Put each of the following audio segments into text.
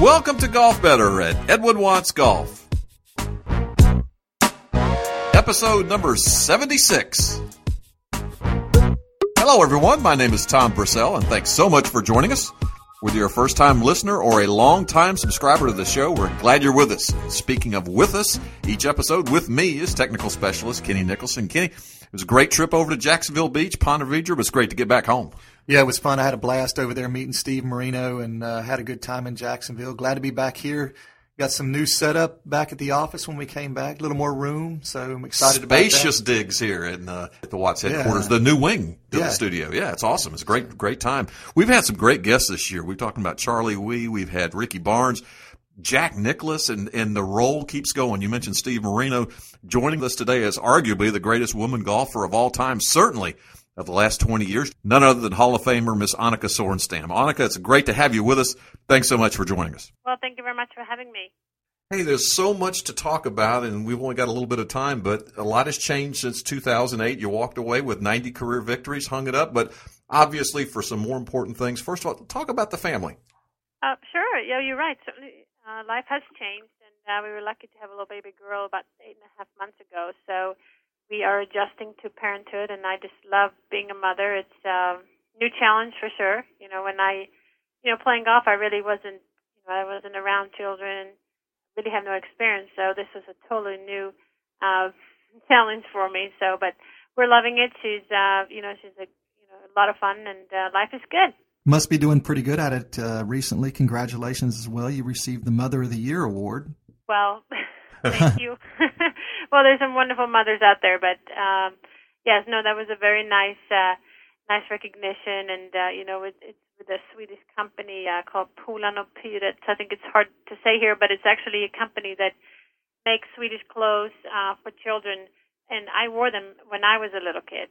Welcome to Golf Better at Edwin Watts Golf. Episode number 76. Hello, everyone. My name is Tom Purcell, and thanks so much for joining us. Whether you're a first time listener or a long time subscriber to the show, we're glad you're with us. Speaking of with us, each episode with me is technical specialist Kenny Nicholson. Kenny, it was a great trip over to Jacksonville Beach, Ponte Vedra. It was great to get back home. Yeah, it was fun. I had a blast over there meeting Steve Marino and uh, had a good time in Jacksonville. Glad to be back here. Got some new setup back at the office when we came back. A little more room, so I'm excited Spacious about that. digs here in uh, at the Watts headquarters, yeah. the new wing yeah. the studio. Yeah, it's awesome. It's a great, great time. We've had some great guests this year. We've talking about Charlie Wi. We've had Ricky Barnes. Jack Nicklaus and, and the roll keeps going. You mentioned Steve Marino joining us today as arguably the greatest woman golfer of all time, certainly of the last 20 years. None other than Hall of Famer Miss Annika Sorenstam. Annika, it's great to have you with us. Thanks so much for joining us. Well, thank you very much for having me. Hey, there's so much to talk about, and we've only got a little bit of time, but a lot has changed since 2008. You walked away with 90 career victories, hung it up, but obviously for some more important things. First of all, talk about the family. Uh, sure. Yeah, you're right. Certainly, uh, life has changed, and uh, we were lucky to have a little baby girl about eight and a half months ago. So we are adjusting to parenthood, and I just love being a mother. It's a new challenge for sure. You know, when I, you know, playing golf, I really wasn't, you know, I wasn't around children really have no experience, so this was a totally new uh, challenge for me. So, but we're loving it. She's, uh, you know, she's a, you know, a lot of fun, and uh, life is good. Must be doing pretty good at it uh, recently. Congratulations as well. You received the Mother of the Year award. Well, thank you. well, there's some wonderful mothers out there, but um, yes, no, that was a very nice, uh, nice recognition, and uh, you know, it, it's with a Swedish company uh, called och Pyret. I think it's hard to say here, but it's actually a company that makes Swedish clothes uh, for children, and I wore them when I was a little kid.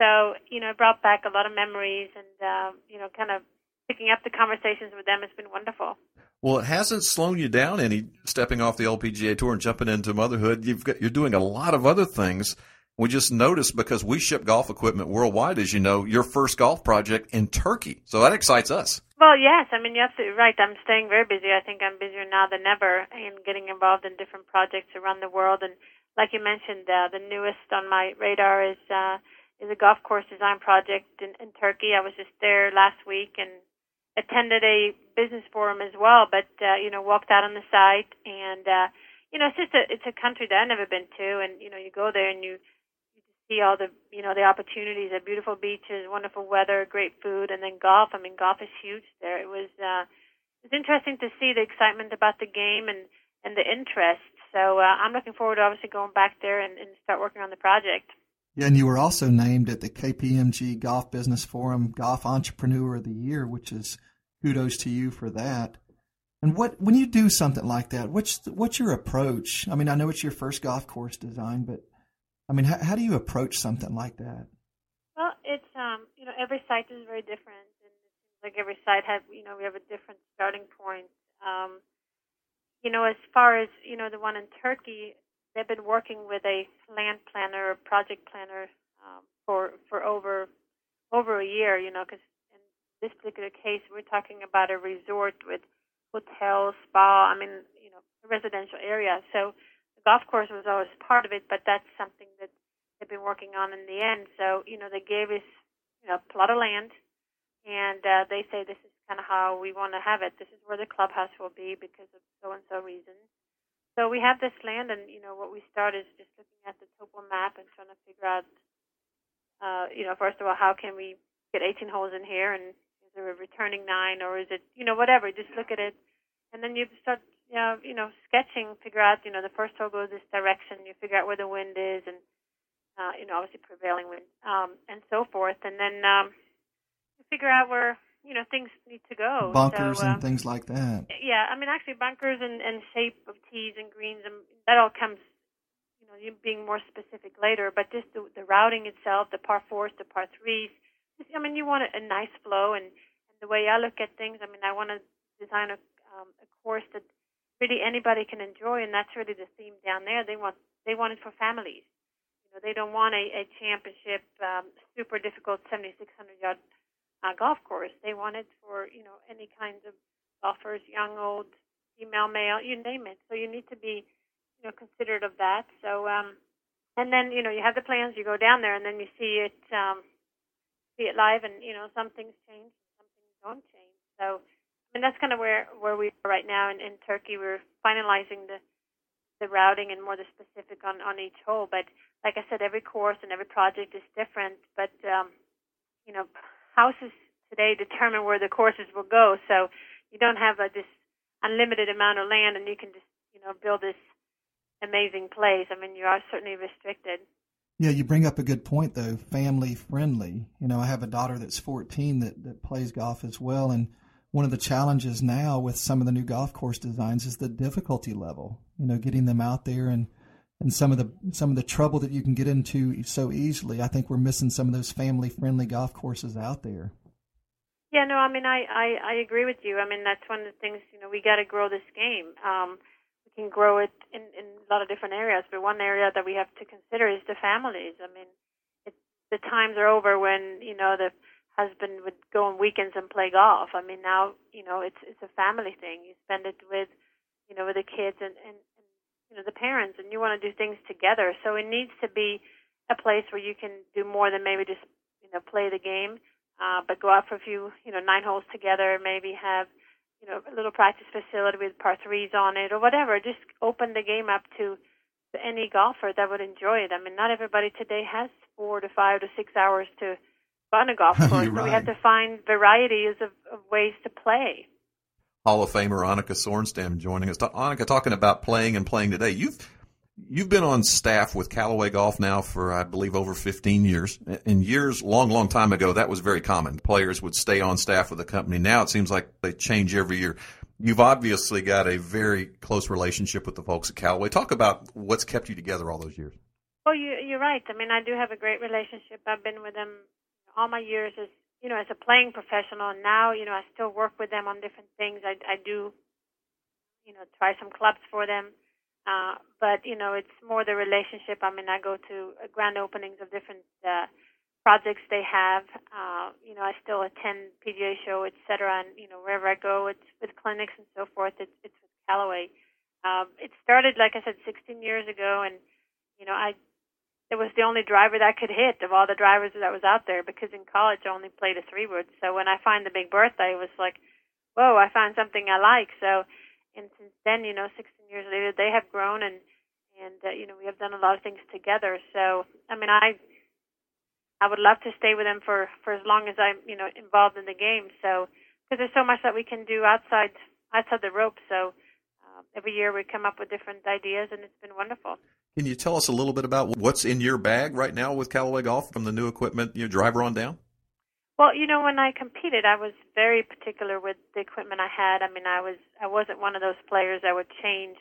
So you know, it brought back a lot of memories, and uh, you know, kind of picking up the conversations with them has been wonderful. Well, it hasn't slowed you down any stepping off the LPGA tour and jumping into motherhood. You've got you're doing a lot of other things we just noticed because we ship golf equipment worldwide, as you know, your first golf project in Turkey. So that excites us. Well, yes. I mean, you're absolutely right. I'm staying very busy. I think I'm busier now than ever in getting involved in different projects around the world. And like you mentioned, uh, the newest on my radar is uh, is a golf course design project in, in Turkey. I was just there last week and attended a business forum as well. But uh, you know, walked out on the site and uh, you know, it's just a it's a country that I've never been to, and you know, you go there and you see all the you know the opportunities the beautiful beaches wonderful weather great food and then golf. I mean golf is huge there. It was uh it was interesting to see the excitement about the game and and the interest. So uh, i'm looking forward to obviously going back there and, and start working on the project yeah, and you were also named at the KPMG Golf Business Forum Golf Entrepreneur of the Year, which is kudos to you for that. And what when you do something like that, what's what's your approach? I mean, I know it's your first golf course design, but I mean, how, how do you approach something like that? Well, it's um, you know every site is very different, and it seems like every site has you know we have a different starting point. Um, you know, as far as you know, the one in Turkey, they've been working with a land planner, project planner, um, for for over over a year. You know, because in this particular case, we're talking about a resort with hotel, spa. I mean, you know, residential area. So the golf course was always part of it, but that's something that they've been working on in the end. So, you know, they gave us, you know, a plot of land, and uh, they say this is kind of how we want to have it. This is where the clubhouse will be because of so and so reason. So we have this land, and you know, what we start is just looking at the topo map and trying to figure out, uh, you know, first of all, how can we get 18 holes in here, and is there a returning nine, or is it, you know, whatever. Just look at it, and then you start yeah, you know, sketching, figure out, you know, the first hole goes this direction, you figure out where the wind is and uh, you know, obviously prevailing wind, um, and so forth. And then um you figure out where, you know, things need to go. Bunkers so, and uh, things like that. Yeah, I mean actually bunkers and, and shape of tees and greens and that all comes you know, being more specific later, but just the, the routing itself, the par fours, the par threes. I mean, you want a, a nice flow, and, and the way I look at things, I mean, I want to design a, um, a course that really anybody can enjoy, and that's really the theme down there. They want they want it for families. You know, they don't want a, a championship, um, super difficult 7,600 yard uh, golf course. They want it for you know any kinds of golfers, young, old, female, male, you name it. So you need to be, you know, considerate of that. So, um, and then you know you have the plans, you go down there, and then you see it, um, see it live, and you know some things change, some things don't change. So, mean that's kind of where where we are right now in, in Turkey. We're finalizing the the routing and more the specific on on each hole. But like I said, every course and every project is different. But um, you know, houses today determine where the courses will go. So you don't have a, this unlimited amount of land, and you can just you know build this amazing place. I mean, you are certainly restricted. Yeah, you bring up a good point though. Family friendly. You know, I have a daughter that's 14 that that plays golf as well, and one of the challenges now with some of the new golf course designs is the difficulty level. You know, getting them out there and and some of the some of the trouble that you can get into so easily. I think we're missing some of those family friendly golf courses out there. Yeah, no, I mean, I, I I agree with you. I mean, that's one of the things. You know, we got to grow this game. Um, we can grow it in in a lot of different areas, but one area that we have to consider is the families. I mean, it, the times are over when you know the husband would go on weekends and play golf. I mean, now you know it's it's a family thing. You spend it with you know with the kids and and, and you know the parents, and you want to do things together. So it needs to be a place where you can do more than maybe just you know play the game uh, but go out for a few, you know, nine holes together, maybe have, you know, a little practice facility with par threes on it or whatever. Just open the game up to, any golfer that would enjoy it. I mean, not everybody today has four to five to six hours to run a golf course. so right. we have to find varieties of, of ways to play. Hall of Famer Annika Sorenstam joining us. Annika, talking about playing and playing today. You've You've been on staff with Callaway Golf now for, I believe, over 15 years. In years, long, long time ago, that was very common. Players would stay on staff with the company. Now it seems like they change every year. You've obviously got a very close relationship with the folks at Callaway. Talk about what's kept you together all those years. Well, you, you're right. I mean, I do have a great relationship. I've been with them all my years as you know as a playing professional, and now you know I still work with them on different things. I, I do, you know, try some clubs for them uh, but you know, it's more the relationship. I mean, I go to uh, grand openings of different uh, projects they have. Uh, you know, I still attend PGA show, etc. And you know, wherever I go, it's with clinics and so forth. It's it's with Callaway. Um, it started, like I said, 16 years ago, and you know, I it was the only driver that I could hit of all the drivers that was out there because in college I only played a three wood. So when I find the Big Bertha, it was like, whoa, I found something I like. So and since then, you know, 16 years later, they have grown and and uh, you know we have done a lot of things together. So I mean, I I would love to stay with them for for as long as I'm you know involved in the game. So because there's so much that we can do outside outside the ropes. So every year we come up with different ideas, and it's been wonderful. Can you tell us a little bit about what's in your bag right now with Callaway Golf from the new equipment, your driver on down? Well, you know, when I competed, I was very particular with the equipment I had. I mean, I was I wasn't one of those players that would change,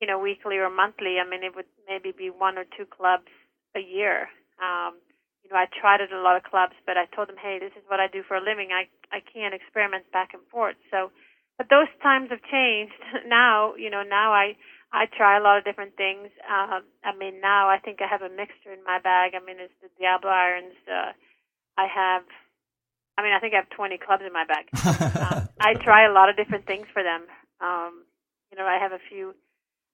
you know, weekly or monthly. I mean, it would maybe be one or two clubs a year. Um, you know, I tried at a lot of clubs, but I told them, hey, this is what I do for a living. I I can't experiment back and forth. So, but those times have changed. now, you know, now I I try a lot of different things. Uh, I mean, now I think I have a mixture in my bag. I mean, it's the Diablo irons. Uh, I have I mean, I think I have 20 clubs in my bag. um, I try a lot of different things for them. Um, you know, I have a few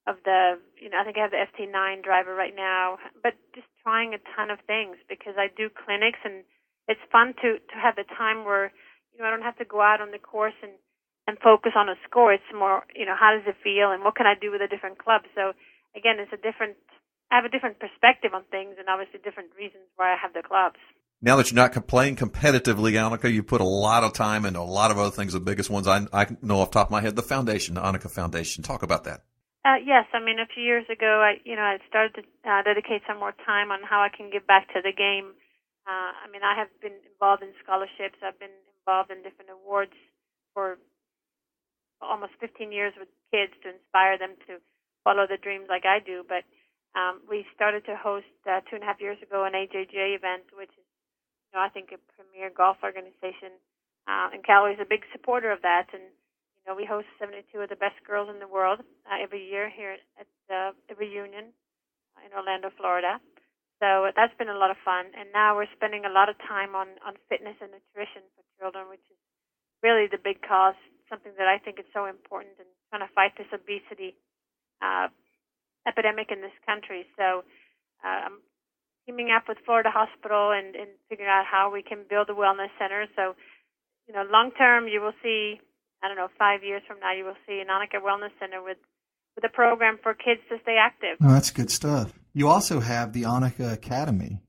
of the, you know, I think I have the FT9 driver right now, but just trying a ton of things because I do clinics and it's fun to to have the time where, you know, I don't have to go out on the course and and focus on a score. It's more, you know, how does it feel and what can I do with a different club? So again, it's a different I have a different perspective on things and obviously different reasons why I have the clubs now that you're not playing competitively, Annika, you put a lot of time into a lot of other things. The biggest ones I, I know off the top of my head, the foundation, the Annika Foundation. Talk about that. Uh, yes, I mean a few years ago, I you know I started to uh, dedicate some more time on how I can give back to the game. Uh, I mean I have been involved in scholarships. I've been involved in different awards for almost 15 years with kids to inspire them to follow the dreams like I do. But um, we started to host uh, two and a half years ago an AJGA event, which is you know, I think a premier golf organization, uh, and Callaway is a big supporter of that. And you know, we host 72 of the best girls in the world uh, every year here at uh, the reunion in Orlando, Florida. So that's been a lot of fun. And now we're spending a lot of time on on fitness and nutrition for children, which is really the big cause something that I think is so important in trying to fight this obesity uh, epidemic in this country. So uh, I'm teaming up with Florida Hospital and, and figuring out how we can build a wellness center. So, you know, long term, you will see, I don't know, five years from now, you will see an Annika Wellness Center with, with a program for kids to stay active. Oh, that's good stuff. You also have the Annika Academy.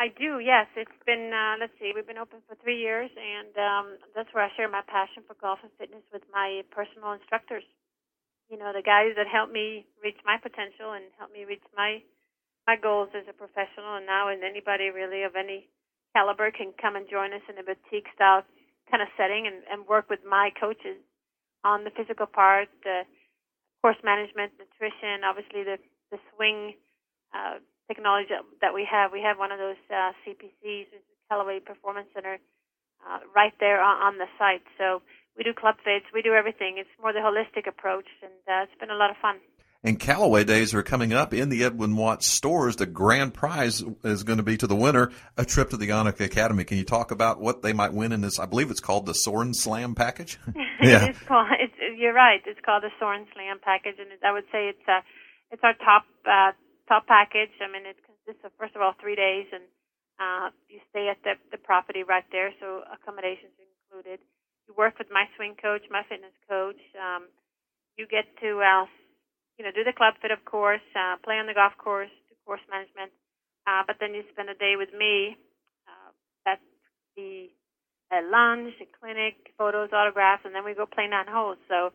I do, yes. It's been, uh, let's see, we've been open for three years, and um, that's where I share my passion for golf and fitness with my personal instructors. You know, the guys that help me reach my potential and help me reach my my goals as a professional, and now and anybody really of any caliber can come and join us in a boutique style kind of setting and, and work with my coaches on the physical part, the course management, nutrition, obviously the the swing uh, technology that we have. We have one of those uh, CPCs, Callaway Performance Center, uh, right there on, on the site. So we do club fits, we do everything. It's more the holistic approach, and uh, it's been a lot of fun. And Callaway days are coming up in the Edwin Watts stores. The grand prize is going to be to the winner a trip to the Annika Academy. Can you talk about what they might win in this? I believe it's called the Soren Slam package. yeah, it's called. It's, you're right. It's called the Soren Slam package, and I would say it's uh, it's our top uh, top package. I mean, it consists of first of all three days, and uh, you stay at the the property right there, so accommodations included. You work with my swing coach, my fitness coach. Um, you get to uh, you know, do the club fit, of course, uh, play on the golf course, do course management, uh, but then you spend a day with me. Uh, that's the uh, lunch, a clinic, photos, autographs, and then we go play nine holes. So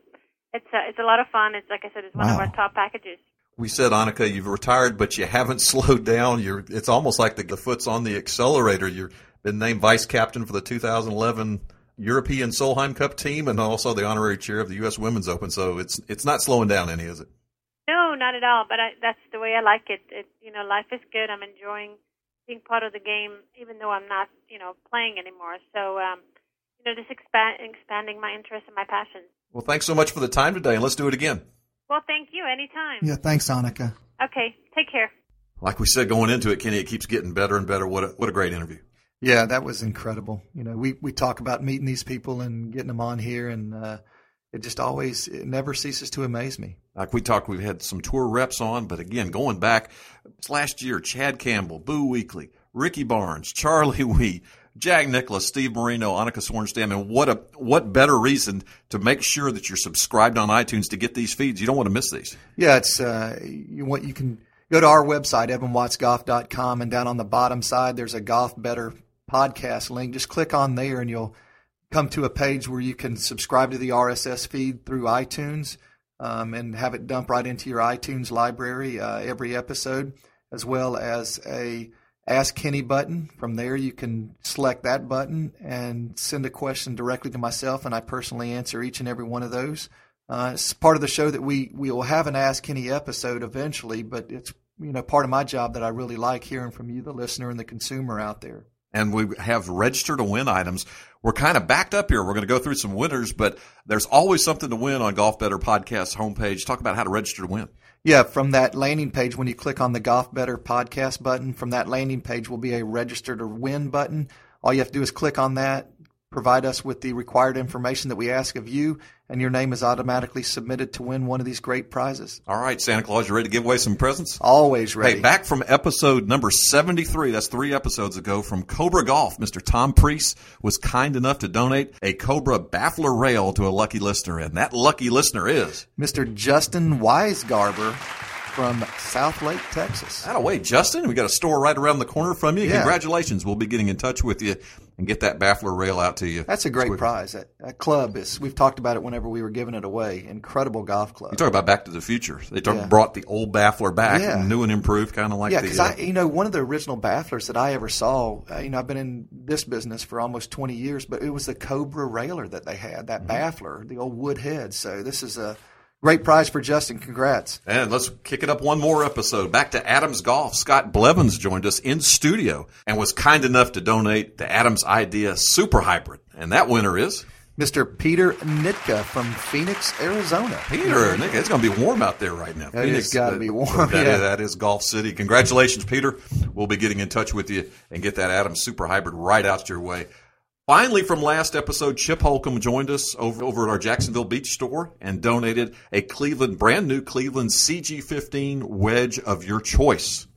it's uh, it's a lot of fun. It's like I said, it's one wow. of our top packages. We said, Annika, you've retired, but you haven't slowed down. You're. It's almost like the, the foot's on the accelerator. You've been named vice captain for the 2011 European Solheim Cup team, and also the honorary chair of the U.S. Women's Open. So it's it's not slowing down any, is it? No, not at all. But I, that's the way I like it. it. You know, life is good. I'm enjoying being part of the game, even though I'm not, you know, playing anymore. So, um, you know, just expand, expanding my interest and my passion. Well, thanks so much for the time today, and let's do it again. Well, thank you. Anytime. Yeah, thanks, Annika. Okay, take care. Like we said going into it, Kenny, it keeps getting better and better. What a, what a great interview. Yeah, that was incredible. You know, we, we talk about meeting these people and getting them on here, and uh, it just always it never ceases to amaze me. Like we talked, we've had some tour reps on, but again, going back last year, Chad Campbell, Boo Weekley, Ricky Barnes, Charlie Wi, Jack Nicklaus, Steve Marino, Annika Sorenstam, and what a what better reason to make sure that you're subscribed on iTunes to get these feeds. You don't want to miss these. Yeah, it's uh, you want you can go to our website edwinwattsgolf.com and down on the bottom side there's a Golf Better podcast link. Just click on there and you'll come to a page where you can subscribe to the RSS feed through iTunes um, and have it dump right into your iTunes library uh, every episode, as well as a Ask Kenny button. From there, you can select that button and send a question directly to myself, and I personally answer each and every one of those. Uh, it's part of the show that we we will have an Ask Kenny episode eventually, but it's you know part of my job that I really like hearing from you, the listener and the consumer out there and we have register to win items. We're kind of backed up here. We're going to go through some winners, but there's always something to win on Golf Better Podcast homepage. Talk about how to register to win. Yeah, from that landing page, when you click on the Golf Better Podcast button, from that landing page will be a register to win button. All you have to do is click on that, provide us with the required information that we ask of you, and your name is automatically submitted to win one of these great prizes. All right, Santa Claus, you ready to give away some presents? Always ready. Hey, back from episode number 73, that's three episodes ago, from Cobra Golf, Mr. Tom Priest was kind enough to donate a Cobra baffler rail to a lucky listener, and that lucky listener is Mr. Justin Weisgarber from Southlake, Texas. That away, Justin. We got a store right around the corner from you. Yeah. Congratulations. We'll be getting in touch with you and get that baffler rail out to you. That's a great prize. That, that, club is. We've talked about it whenever we were giving it away. Incredible golf club. You talk about Back to the Future. They talk, yeah. brought the old baffler back, yeah. new and improved, kind of like yeah. Because uh, I, you know, one of the original bafflers that I ever saw. Uh, you know, I've been in this business for almost twenty years, but it was the Cobra railer that they had. That mm-hmm. baffler, the old wood head. So this is a Great prize for Justin. Congrats. And let's kick it up one more episode. Back to Adams Golf. Scott Blevins joined us in studio and was kind enough to donate the Adams Idea Super Hybrid. And that winner is Mr. Peter Nitka from Phoenix, Arizona. Peter, Nitka, it's going to be warm out there right now. It Phoenix, got to be uh, warm. That, yeah. that is Golf City. Congratulations, Peter. We'll be getting in touch with you and get that Adams Super Hybrid right out your way. Finally, from last episode, Chip Holcomb joined us over, over at our Jacksonville Beach store and donated a Cleveland, brand new Cleveland CG15 wedge of your choice.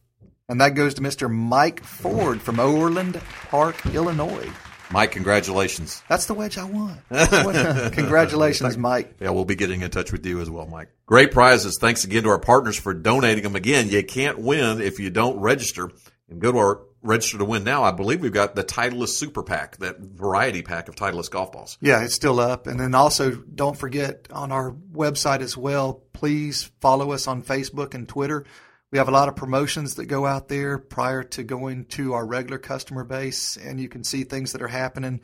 And that goes to Mr. Mike Ford from Overland Park, Illinois. Mike, congratulations. That's the wedge I want. congratulations, Mike. Yeah, we'll be getting in touch with you as well, Mike. Great prizes. Thanks again to our partners for donating them. Again, you can't win if you don't register. And go to our register to win now. I believe we've got the Titleist Super Pack, that variety pack of Titleist golf balls. Yeah, it's still up. And then also, don't forget on our website as well, please follow us on Facebook and Twitter. We have a lot of promotions that go out there prior to going to our regular customer base, and you can see things that are happening.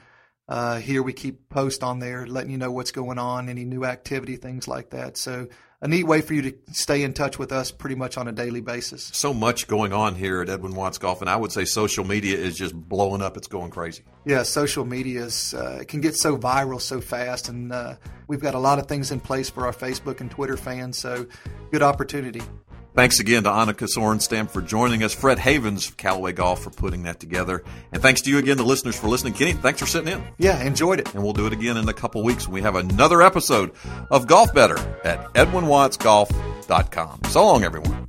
Uh, here we keep post on there, letting you know what's going on, any new activity, things like that. So a neat way for you to stay in touch with us pretty much on a daily basis. So much going on here at Edwin Watts Golf, and I would say social media is just blowing up. It's going crazy. Yeah, social media is, uh, can get so viral so fast, and uh, we've got a lot of things in place for our Facebook and Twitter fans. So good opportunity. Thanks again to Annika Sorenstam for joining us, Fred Havens of Callaway Golf for putting that together. And thanks to you again, the listeners, for listening. Kenny, thanks for sitting in. Yeah, enjoyed it. And we'll do it again in a couple weeks when we have another episode of Golf Better at EdwinWattsGolf.com. So long, everyone.